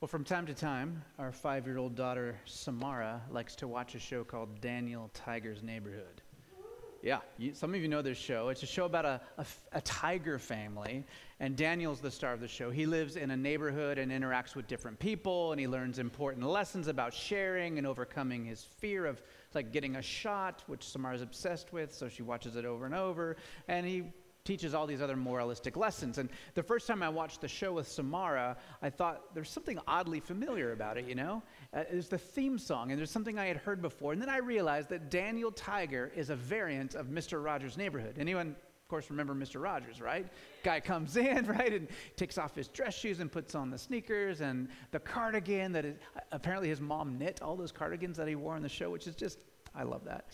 Well, from time to time, our five year old daughter, Samara, likes to watch a show called Daniel Tiger's Neighborhood. Yeah, you, some of you know this show. It's a show about a, a, a, tiger family, and Daniel's the star of the show. He lives in a neighborhood and interacts with different people, and he learns important lessons about sharing and overcoming his fear of like getting a shot, which Samara's obsessed with, so she watches it over and over. And he teaches all these other moralistic lessons. And the first time I watched the show with Samara, I thought there's something oddly familiar about it, you know? Uh, the theme song, and there's something I had heard before. And then I realized that Daniel Tiger is a variant of Mr. Rogers' Neighborhood. Anyone, of course, remember Mr. Rogers, right? Guy comes in, right, and takes off his dress shoes and puts on the sneakers and the cardigan that is, apparently his mom knit all those cardigans that he wore in the show, which is just I love that.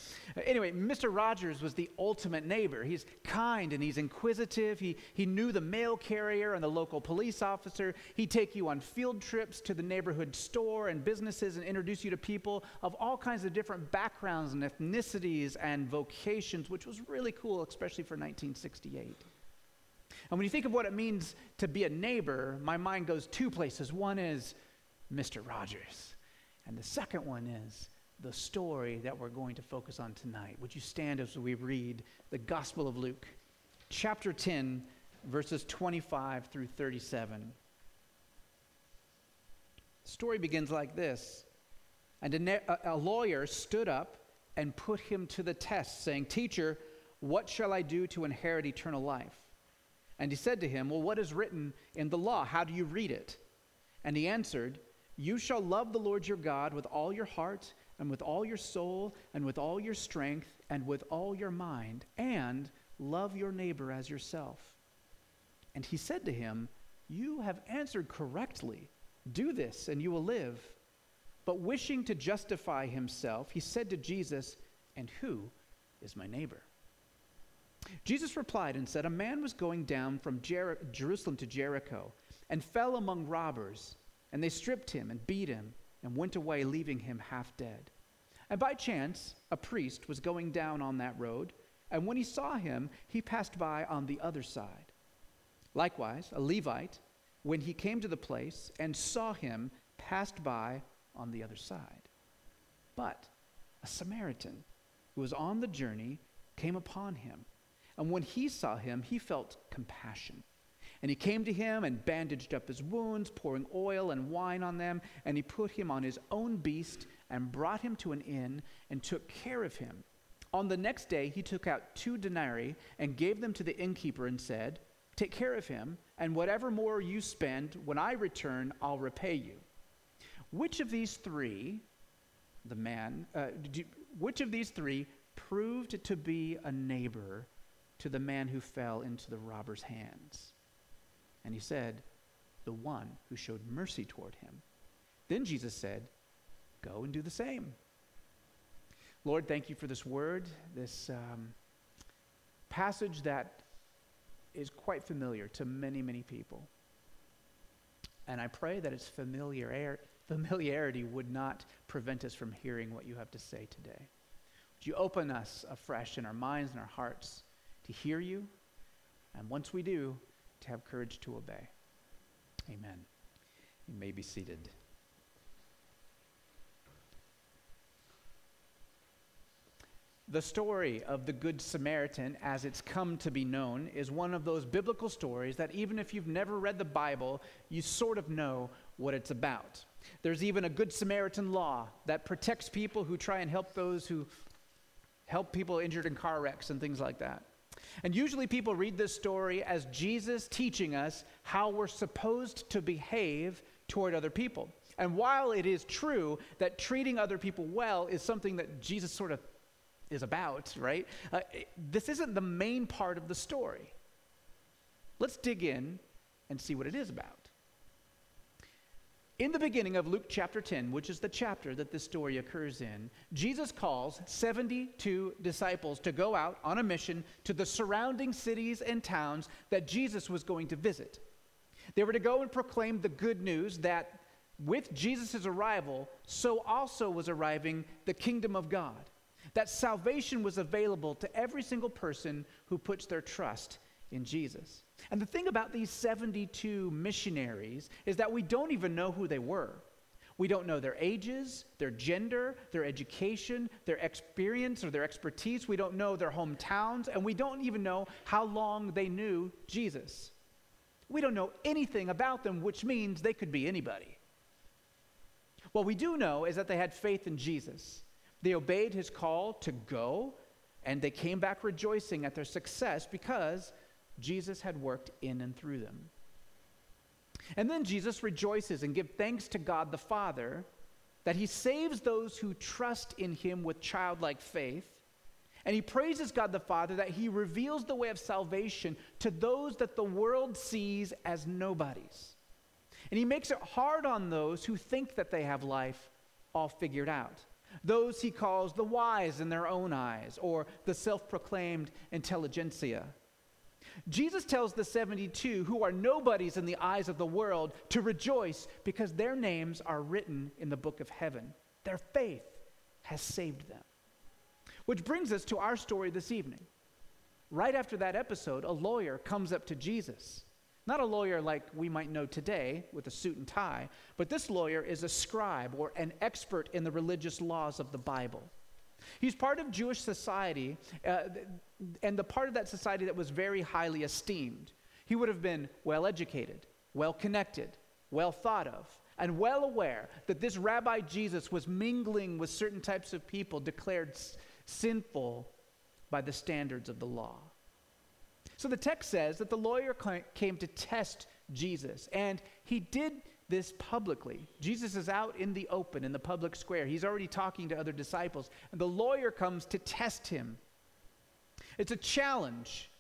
Anyway, Mr. Rogers was the ultimate neighbor. He's kind and he's inquisitive. He, he knew the mail carrier and the local police officer. He'd take you on field trips to the neighborhood store and businesses and introduce you to people of all kinds of different backgrounds and ethnicities and vocations, which was really cool, especially for 1968. And when you think of what it means to be a neighbor, my mind goes two places. One is Mr. Rogers, and the second one is the story that we're going to focus on tonight. Would you stand as we read the Gospel of Luke, chapter 10, verses 25 through 37? The story begins like this And a, a lawyer stood up and put him to the test, saying, Teacher, what shall I do to inherit eternal life? And he said to him, Well, what is written in the law? How do you read it? And he answered, You shall love the Lord your God with all your heart and with all your soul and with all your strength and with all your mind, and love your neighbor as yourself. And he said to him, You have answered correctly. Do this, and you will live. But wishing to justify himself, he said to Jesus, And who is my neighbor? Jesus replied and said, A man was going down from Jer- Jerusalem to Jericho and fell among robbers, and they stripped him and beat him and went away, leaving him half dead. And by chance, a priest was going down on that road, and when he saw him, he passed by on the other side. Likewise, a Levite, when he came to the place and saw him, passed by on the other side. But a Samaritan who was on the journey came upon him, and when he saw him, he felt compassion and he came to him and bandaged up his wounds, pouring oil and wine on them. And he put him on his own beast and brought him to an inn and took care of him. On the next day, he took out two denarii and gave them to the innkeeper and said, Take care of him, and whatever more you spend, when I return, I'll repay you. Which of these three, the man, uh, you, which of these three proved to be a neighbor to the man who fell into the robber's hands? And he said, The one who showed mercy toward him. Then Jesus said, Go and do the same. Lord, thank you for this word, this um, passage that is quite familiar to many, many people. And I pray that its familiar, familiarity would not prevent us from hearing what you have to say today. Would you open us afresh in our minds and our hearts to hear you? And once we do, to have courage to obey. Amen. You may be seated. The story of the Good Samaritan, as it's come to be known, is one of those biblical stories that even if you've never read the Bible, you sort of know what it's about. There's even a Good Samaritan law that protects people who try and help those who help people injured in car wrecks and things like that. And usually people read this story as Jesus teaching us how we're supposed to behave toward other people. And while it is true that treating other people well is something that Jesus sort of is about, right? Uh, this isn't the main part of the story. Let's dig in and see what it is about. In the beginning of Luke chapter 10, which is the chapter that this story occurs in, Jesus calls 72 disciples to go out on a mission to the surrounding cities and towns that Jesus was going to visit. They were to go and proclaim the good news that with Jesus' arrival, so also was arriving the kingdom of God. That salvation was available to every single person who puts their trust in Jesus. And the thing about these 72 missionaries is that we don't even know who they were. We don't know their ages, their gender, their education, their experience, or their expertise. We don't know their hometowns, and we don't even know how long they knew Jesus. We don't know anything about them, which means they could be anybody. What we do know is that they had faith in Jesus. They obeyed his call to go, and they came back rejoicing at their success because Jesus had worked in and through them. And then Jesus rejoices and gives thanks to God the Father that he saves those who trust in him with childlike faith. And he praises God the Father that he reveals the way of salvation to those that the world sees as nobodies. And he makes it hard on those who think that they have life all figured out. Those he calls the wise in their own eyes, or the self proclaimed intelligentsia. Jesus tells the 72 who are nobodies in the eyes of the world to rejoice because their names are written in the book of heaven. Their faith has saved them. Which brings us to our story this evening. Right after that episode, a lawyer comes up to Jesus. Not a lawyer like we might know today with a suit and tie, but this lawyer is a scribe or an expert in the religious laws of the Bible. He's part of Jewish society, uh, and the part of that society that was very highly esteemed. He would have been well educated, well connected, well thought of, and well aware that this Rabbi Jesus was mingling with certain types of people declared s- sinful by the standards of the law. So the text says that the lawyer came to test Jesus, and he did this publicly. Jesus is out in the open, in the public square. He's already talking to other disciples, and the lawyer comes to test him. It's a challenge.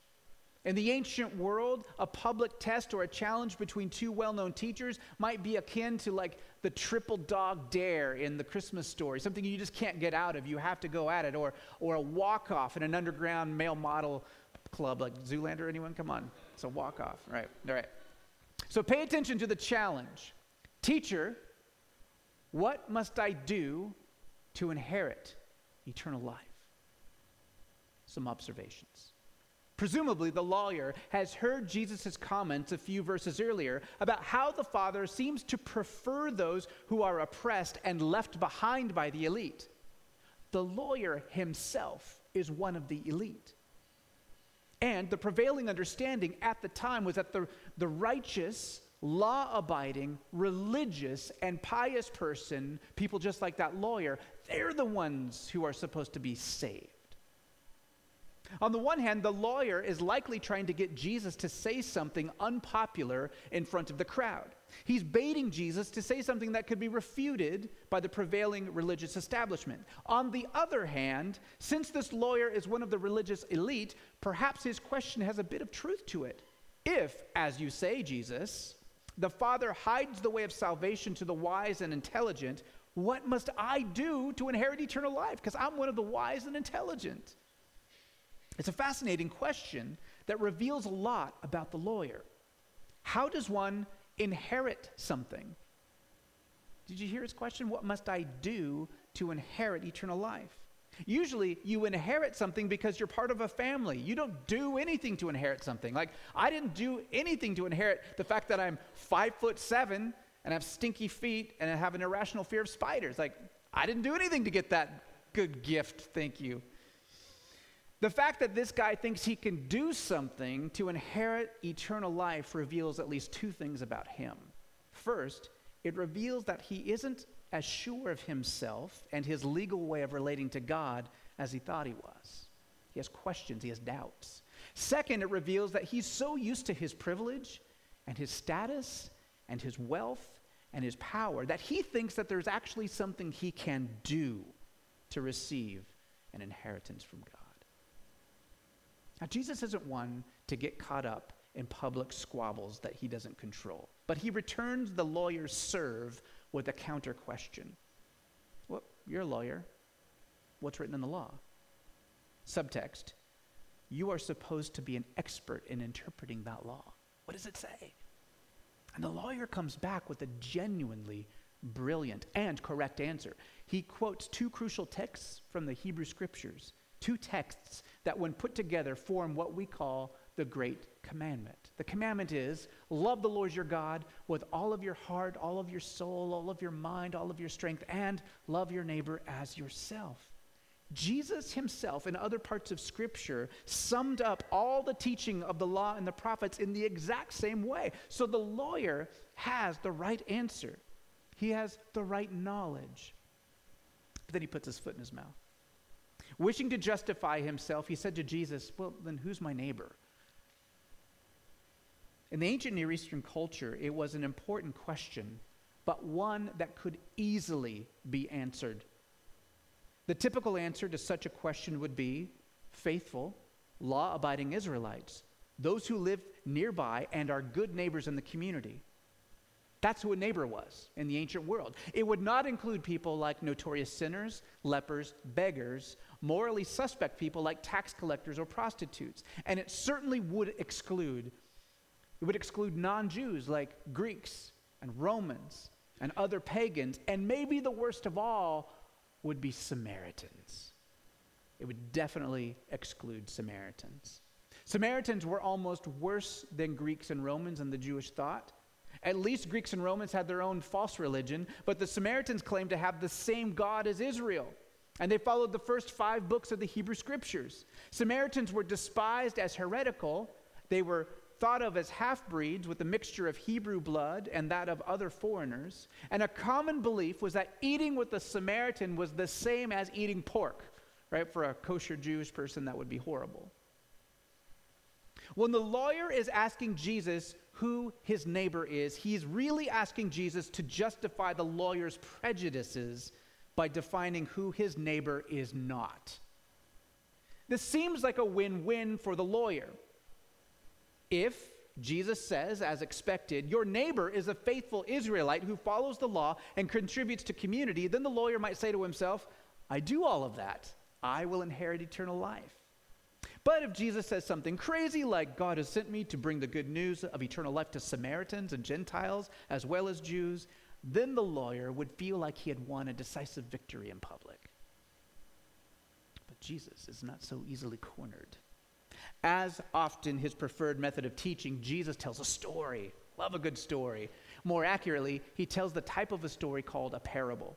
In the ancient world, a public test or a challenge between two well known teachers might be akin to like the triple dog dare in the Christmas story, something you just can't get out of. You have to go at it, or, or a walk off in an underground male model club like Zoolander. Anyone? Come on. It's a walk off. Right. All right. So pay attention to the challenge. Teacher, what must I do to inherit eternal life? Some observations. Presumably, the lawyer has heard Jesus' comments a few verses earlier about how the Father seems to prefer those who are oppressed and left behind by the elite. The lawyer himself is one of the elite. And the prevailing understanding at the time was that the, the righteous law abiding, religious, and pious person, people just like that lawyer, they're the ones who are supposed to be saved. On the one hand, the lawyer is likely trying to get Jesus to say something unpopular in front of the crowd. He's baiting Jesus to say something that could be refuted by the prevailing religious establishment. On the other hand, since this lawyer is one of the religious elite, perhaps his question has a bit of truth to it. If, as you say, Jesus, the Father hides the way of salvation to the wise and intelligent. What must I do to inherit eternal life? Because I'm one of the wise and intelligent. It's a fascinating question that reveals a lot about the lawyer. How does one inherit something? Did you hear his question? What must I do to inherit eternal life? Usually, you inherit something because you're part of a family. You don't do anything to inherit something. Like, I didn't do anything to inherit the fact that I'm five foot seven and have stinky feet and I have an irrational fear of spiders. Like, I didn't do anything to get that good gift. Thank you. The fact that this guy thinks he can do something to inherit eternal life reveals at least two things about him. First, it reveals that he isn't as sure of himself and his legal way of relating to God as he thought he was. He has questions, he has doubts. Second, it reveals that he's so used to his privilege and his status and his wealth and his power that he thinks that there's actually something he can do to receive an inheritance from God. Now, Jesus isn't one to get caught up in public squabbles that he doesn't control, but he returns the lawyer's serve with a counter question. Well, you're a lawyer. What's written in the law? Subtext You are supposed to be an expert in interpreting that law. What does it say? And the lawyer comes back with a genuinely brilliant and correct answer. He quotes two crucial texts from the Hebrew scriptures, two texts that, when put together, form what we call the Great commandment. The commandment is love the Lord your God with all of your heart, all of your soul, all of your mind, all of your strength, and love your neighbor as yourself. Jesus himself, in other parts of Scripture, summed up all the teaching of the law and the prophets in the exact same way. So the lawyer has the right answer, he has the right knowledge. But then he puts his foot in his mouth. Wishing to justify himself, he said to Jesus, Well, then who's my neighbor? In the ancient Near Eastern culture, it was an important question, but one that could easily be answered. The typical answer to such a question would be faithful, law abiding Israelites, those who live nearby and are good neighbors in the community. That's who a neighbor was in the ancient world. It would not include people like notorious sinners, lepers, beggars, morally suspect people like tax collectors or prostitutes. And it certainly would exclude it would exclude non Jews like Greeks and Romans and other pagans. And maybe the worst of all would be Samaritans. It would definitely exclude Samaritans. Samaritans were almost worse than Greeks and Romans in the Jewish thought. At least Greeks and Romans had their own false religion, but the Samaritans claimed to have the same God as Israel. And they followed the first five books of the Hebrew Scriptures. Samaritans were despised as heretical. They were thought of as half breeds with a mixture of Hebrew blood and that of other foreigners. And a common belief was that eating with a Samaritan was the same as eating pork, right? For a kosher Jewish person, that would be horrible. When the lawyer is asking Jesus who his neighbor is, he's really asking Jesus to justify the lawyer's prejudices by defining who his neighbor is not. This seems like a win win for the lawyer. If Jesus says, as expected, your neighbor is a faithful Israelite who follows the law and contributes to community, then the lawyer might say to himself, I do all of that. I will inherit eternal life. But if Jesus says something crazy like, God has sent me to bring the good news of eternal life to Samaritans and Gentiles as well as Jews, then the lawyer would feel like he had won a decisive victory in public. But Jesus is not so easily cornered. As often his preferred method of teaching, Jesus tells a story. Love a good story. More accurately, he tells the type of a story called a parable.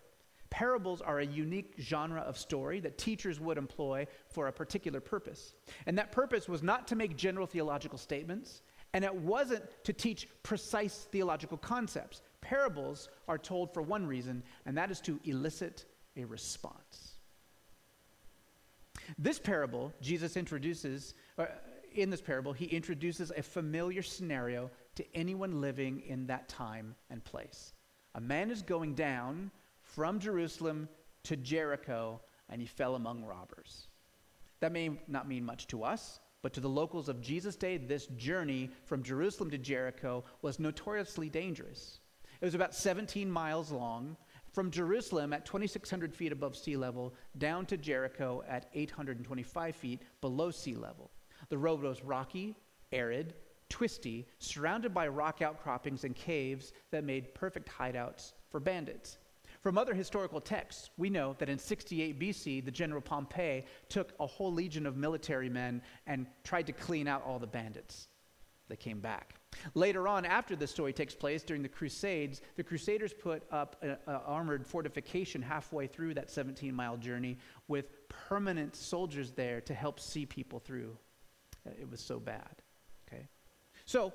Parables are a unique genre of story that teachers would employ for a particular purpose. And that purpose was not to make general theological statements, and it wasn't to teach precise theological concepts. Parables are told for one reason, and that is to elicit a response. This parable, Jesus introduces uh, in this parable, he introduces a familiar scenario to anyone living in that time and place. A man is going down from Jerusalem to Jericho, and he fell among robbers. That may not mean much to us, but to the locals of Jesus' day, this journey from Jerusalem to Jericho was notoriously dangerous. It was about 17 miles long, from Jerusalem at 2,600 feet above sea level down to Jericho at 825 feet below sea level. The road was rocky, arid, twisty, surrounded by rock outcroppings and caves that made perfect hideouts for bandits. From other historical texts, we know that in 68 BC, the general Pompey took a whole legion of military men and tried to clean out all the bandits. They came back. Later on, after this story takes place during the Crusades, the Crusaders put up an armored fortification halfway through that 17 mile journey with permanent soldiers there to help see people through uh, it was so bad. Okay? So,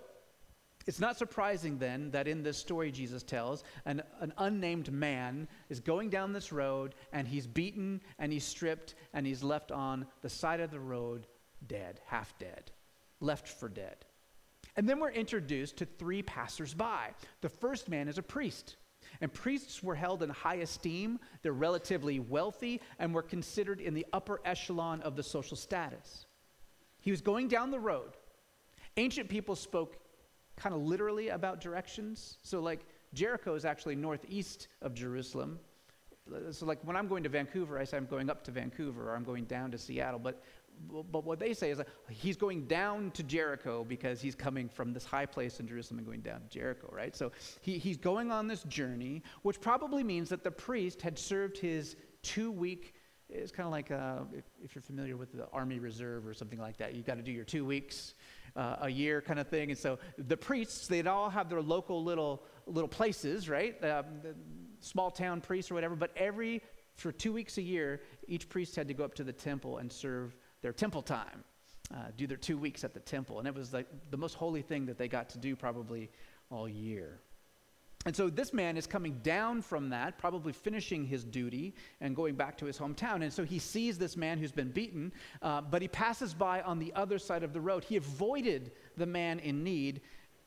it's not surprising then that in this story Jesus tells, an, an unnamed man is going down this road and he's beaten and he's stripped and he's left on the side of the road dead, half dead, left for dead. And then we're introduced to three passersby. The first man is a priest. And priests were held in high esteem, they're relatively wealthy, and were considered in the upper echelon of the social status. He was going down the road. Ancient people spoke kind of literally about directions. So, like, Jericho is actually northeast of Jerusalem. So, like, when I'm going to Vancouver, I say I'm going up to Vancouver or I'm going down to Seattle. But, but what they say is like, he's going down to Jericho because he's coming from this high place in Jerusalem and going down to Jericho, right? So, he, he's going on this journey, which probably means that the priest had served his two week it's kind of like uh, if, if, you're familiar with the Army Reserve or something like that. You've got to do your two weeks uh, a year kind of thing. And so the priests, they'd all have their local little, little places, right? Um, small town priests or whatever. But every, for two weeks a year, each priest had to go up to the temple and serve their temple time, uh, do their two weeks at the temple. And it was like the most holy thing that they got to do probably all year. And so this man is coming down from that, probably finishing his duty and going back to his hometown. And so he sees this man who's been beaten, uh, but he passes by on the other side of the road. He avoided the man in need,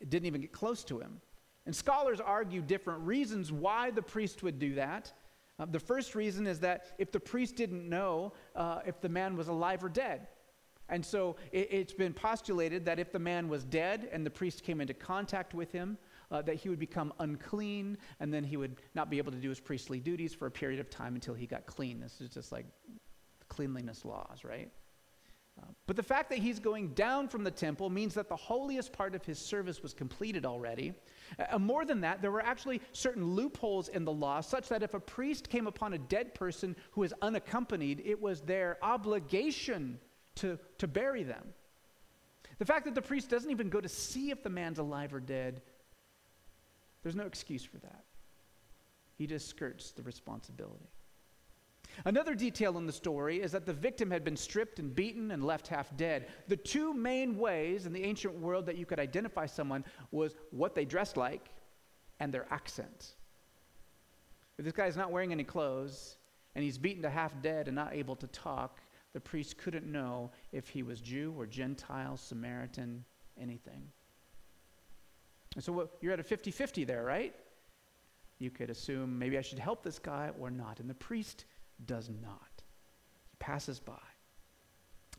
didn't even get close to him. And scholars argue different reasons why the priest would do that. Uh, the first reason is that if the priest didn't know uh, if the man was alive or dead, and so it, it's been postulated that if the man was dead and the priest came into contact with him, uh, that he would become unclean and then he would not be able to do his priestly duties for a period of time until he got clean. This is just like cleanliness laws, right? But the fact that he's going down from the temple means that the holiest part of his service was completed already. More than that, there were actually certain loopholes in the law, such that if a priest came upon a dead person who is unaccompanied, it was their obligation to, to bury them. The fact that the priest doesn't even go to see if the man's alive or dead there's no excuse for that. He just skirts the responsibility. Another detail in the story is that the victim had been stripped and beaten and left half dead. The two main ways in the ancient world that you could identify someone was what they dressed like and their accent. If this guy's not wearing any clothes and he's beaten to half dead and not able to talk, the priest couldn't know if he was Jew or Gentile, Samaritan, anything. And so you're at a 50 50 there, right? You could assume maybe I should help this guy or not. And the priest does not, he passes by.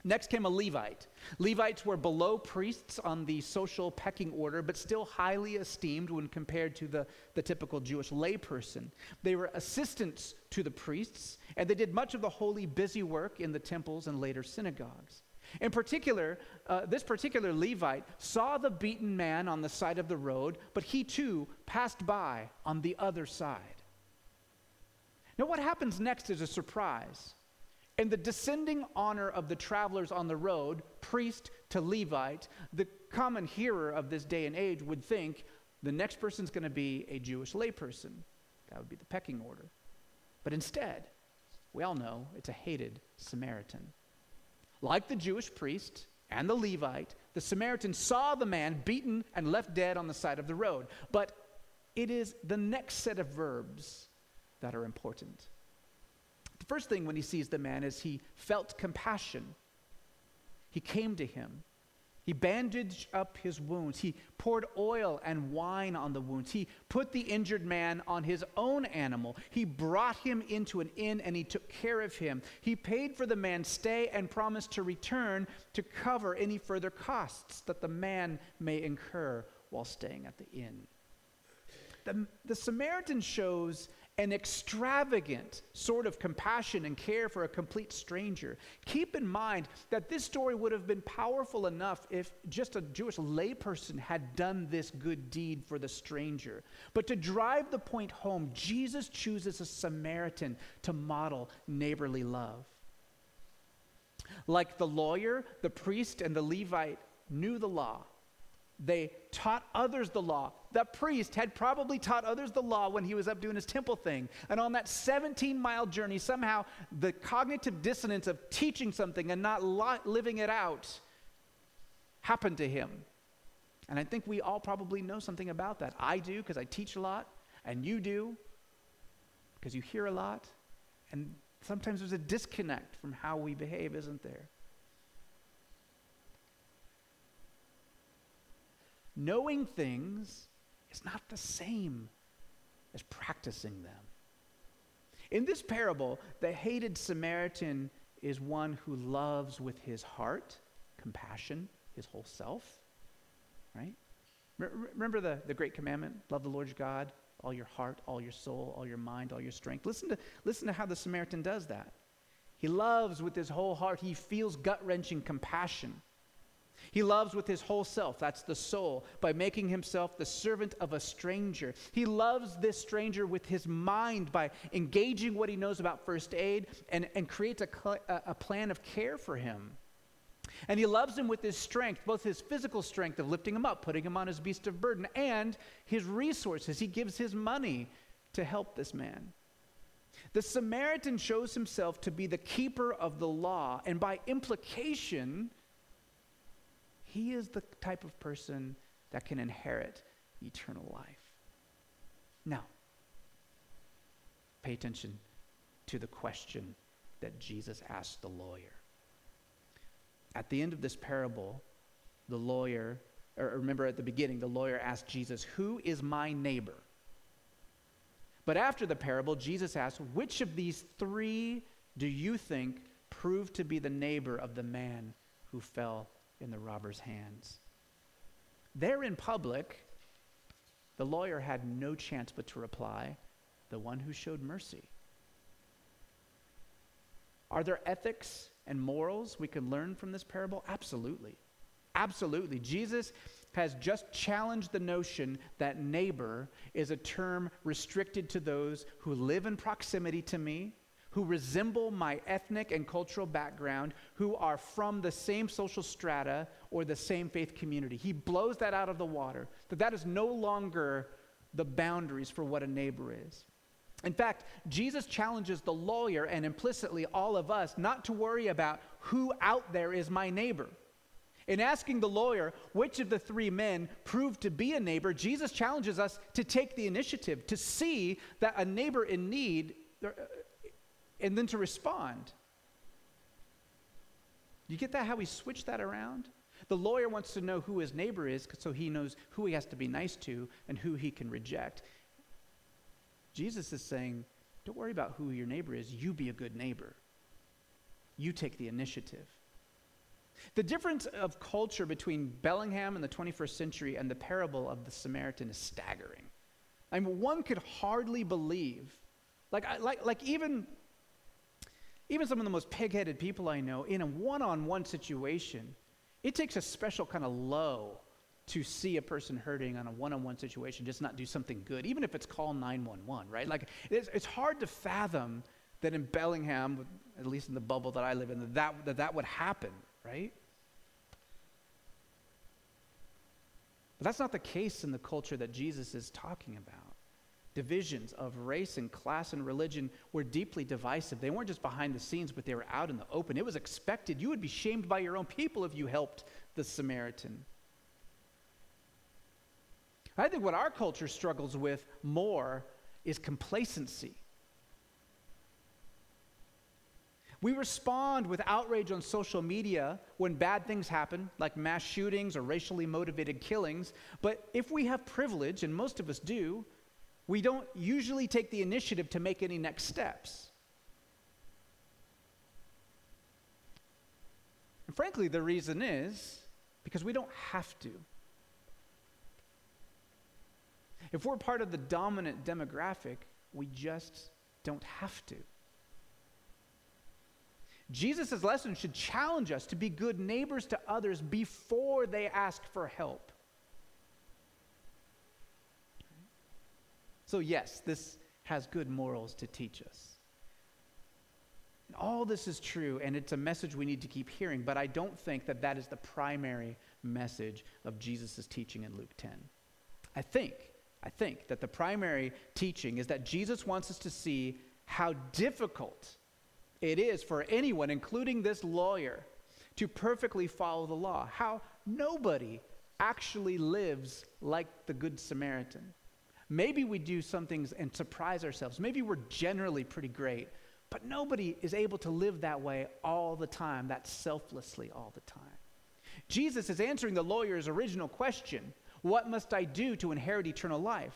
Next came a Levite. Levites were below priests on the social pecking order, but still highly esteemed when compared to the, the typical Jewish layperson. They were assistants to the priests, and they did much of the holy, busy work in the temples and later synagogues. In particular, uh, this particular Levite saw the beaten man on the side of the road, but he too passed by on the other side. Now, what happens next is a surprise. In the descending honor of the travelers on the road, priest to Levite, the common hearer of this day and age would think the next person's going to be a Jewish layperson. That would be the pecking order. But instead, we all know it's a hated Samaritan. Like the Jewish priest and the Levite, the Samaritan saw the man beaten and left dead on the side of the road. But it is the next set of verbs that are important. The first thing when he sees the man is he felt compassion. He came to him. He bandaged up his wounds. He poured oil and wine on the wounds. He put the injured man on his own animal. He brought him into an inn and he took care of him. He paid for the man's stay and promised to return to cover any further costs that the man may incur while staying at the inn. The, the Samaritan shows an extravagant sort of compassion and care for a complete stranger. Keep in mind that this story would have been powerful enough if just a Jewish layperson had done this good deed for the stranger. But to drive the point home, Jesus chooses a Samaritan to model neighborly love. Like the lawyer, the priest, and the Levite knew the law they taught others the law. The priest had probably taught others the law when he was up doing his temple thing. And on that 17 mile journey, somehow the cognitive dissonance of teaching something and not living it out happened to him. And I think we all probably know something about that. I do because I teach a lot, and you do because you hear a lot. And sometimes there's a disconnect from how we behave, isn't there? Knowing things is not the same as practicing them. In this parable, the hated Samaritan is one who loves with his heart, compassion, his whole self, right? Remember the, the great commandment love the Lord your God, all your heart, all your soul, all your mind, all your strength. Listen to, listen to how the Samaritan does that. He loves with his whole heart, he feels gut wrenching compassion. He loves with his whole self, that's the soul, by making himself the servant of a stranger. He loves this stranger with his mind by engaging what he knows about first aid and, and creates a, a plan of care for him. And he loves him with his strength, both his physical strength of lifting him up, putting him on his beast of burden, and his resources. He gives his money to help this man. The Samaritan shows himself to be the keeper of the law, and by implication, he is the type of person that can inherit eternal life. Now, pay attention to the question that Jesus asked the lawyer. At the end of this parable, the lawyer, or remember at the beginning, the lawyer asked Jesus, Who is my neighbor? But after the parable, Jesus asked, Which of these three do you think proved to be the neighbor of the man who fell in the robber's hands? There in public, the lawyer had no chance but to reply, The one who showed mercy. Are there ethics and morals we can learn from this parable? Absolutely. Absolutely. Jesus has just challenged the notion that neighbor is a term restricted to those who live in proximity to me, who resemble my ethnic and cultural background, who are from the same social strata or the same faith community. He blows that out of the water, that that is no longer the boundaries for what a neighbor is. In fact, Jesus challenges the lawyer and implicitly all of us not to worry about who out there is my neighbor. In asking the lawyer which of the three men proved to be a neighbor, Jesus challenges us to take the initiative, to see that a neighbor in need, and then to respond. You get that, how we switch that around? The lawyer wants to know who his neighbor is so he knows who he has to be nice to and who he can reject. Jesus is saying, don't worry about who your neighbor is. You be a good neighbor. You take the initiative. The difference of culture between Bellingham in the 21st century and the parable of the Samaritan is staggering. I mean, one could hardly believe, like, like, like even, even some of the most pig-headed people I know, in a one-on-one situation, it takes a special kind of low to see a person hurting on a one-on-one situation, just not do something good, even if it's call 911, right? Like it's, it's hard to fathom that in Bellingham, at least in the bubble that I live in, that that, that, that would happen, right? But that's not the case in the culture that Jesus is talking about. Divisions of race and class and religion were deeply divisive. They weren't just behind the scenes, but they were out in the open. It was expected. You would be shamed by your own people if you helped the Samaritan. I think what our culture struggles with more is complacency. We respond with outrage on social media when bad things happen, like mass shootings or racially motivated killings. But if we have privilege, and most of us do, we don't usually take the initiative to make any next steps. And frankly, the reason is because we don't have to. If we're part of the dominant demographic, we just don't have to. Jesus' lesson should challenge us to be good neighbors to others before they ask for help. So, yes, this has good morals to teach us. All this is true, and it's a message we need to keep hearing, but I don't think that that is the primary message of Jesus' teaching in Luke 10. I think I think that the primary teaching is that Jesus wants us to see how difficult it is for anyone, including this lawyer, to perfectly follow the law. How nobody actually lives like the Good Samaritan. Maybe we do some things and surprise ourselves. Maybe we're generally pretty great, but nobody is able to live that way all the time, that selflessly all the time. Jesus is answering the lawyer's original question what must I do to inherit eternal life?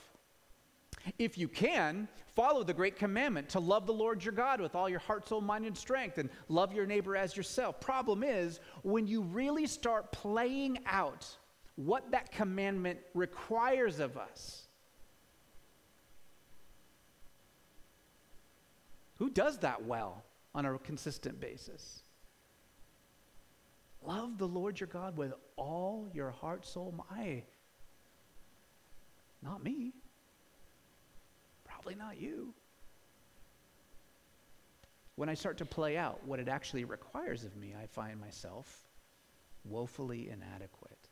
If you can, follow the great commandment to love the Lord your God with all your heart, soul, mind, and strength, and love your neighbor as yourself. Problem is, when you really start playing out what that commandment requires of us, who does that well on a consistent basis? Love the Lord your God with all your heart, soul, mind. Not me. Probably not you. When I start to play out what it actually requires of me, I find myself woefully inadequate.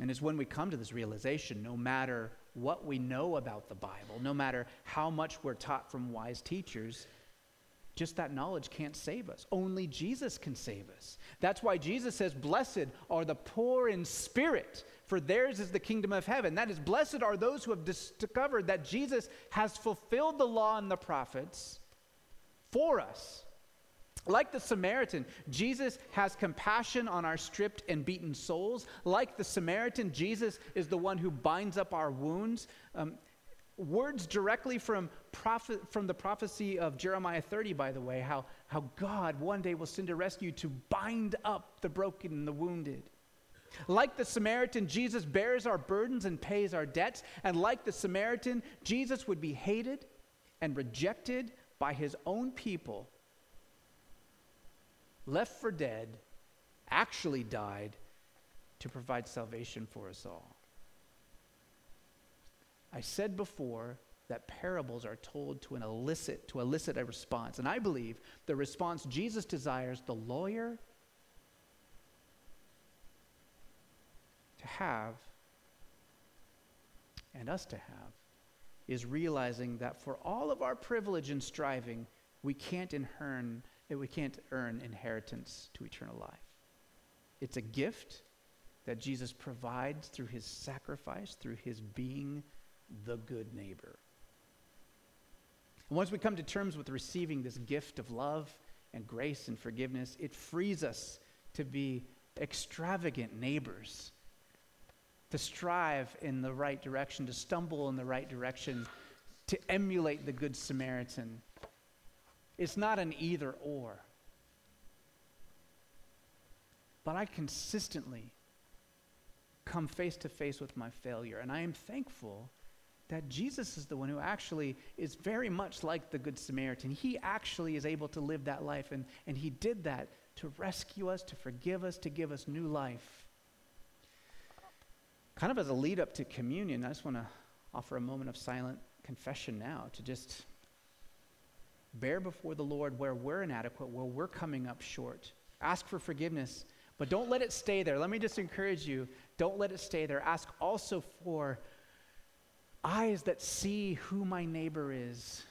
And it's when we come to this realization, no matter what we know about the Bible, no matter how much we're taught from wise teachers, just that knowledge can't save us. Only Jesus can save us. That's why Jesus says, Blessed are the poor in spirit, for theirs is the kingdom of heaven. That is, blessed are those who have discovered that Jesus has fulfilled the law and the prophets for us. Like the Samaritan, Jesus has compassion on our stripped and beaten souls. Like the Samaritan, Jesus is the one who binds up our wounds. Um, words directly from, prophet, from the prophecy of Jeremiah 30, by the way, how, how God one day will send a rescue to bind up the broken and the wounded. Like the Samaritan, Jesus bears our burdens and pays our debts. And like the Samaritan, Jesus would be hated and rejected by his own people left for dead, actually died to provide salvation for us all. I said before that parables are told to elicit to elicit a response and i believe the response jesus desires the lawyer to have and us to have is realizing that for all of our privilege and striving we can't earn that we can't earn inheritance to eternal life. It's a gift that Jesus provides through his sacrifice, through his being the good neighbor. And once we come to terms with receiving this gift of love and grace and forgiveness, it frees us to be extravagant neighbors, to strive in the right direction, to stumble in the right direction, to emulate the Good Samaritan it's not an either or. But I consistently come face to face with my failure, and I am thankful that Jesus is the one who actually is very much like the Good Samaritan. He actually is able to live that life, and, and He did that to rescue us, to forgive us, to give us new life. Kind of as a lead up to communion, I just want to offer a moment of silent confession now to just bear before the Lord where we're inadequate, where we're coming up short. Ask for forgiveness, but don't let it stay there. Let me just encourage you don't let it stay there. Ask also for eyes that see who my neighbor is,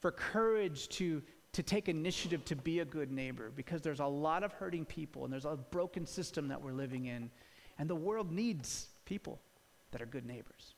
for courage to, to take initiative to be a good neighbor, because there's a lot of hurting people and there's a broken system that we're living in, and the world needs people that are good neighbors.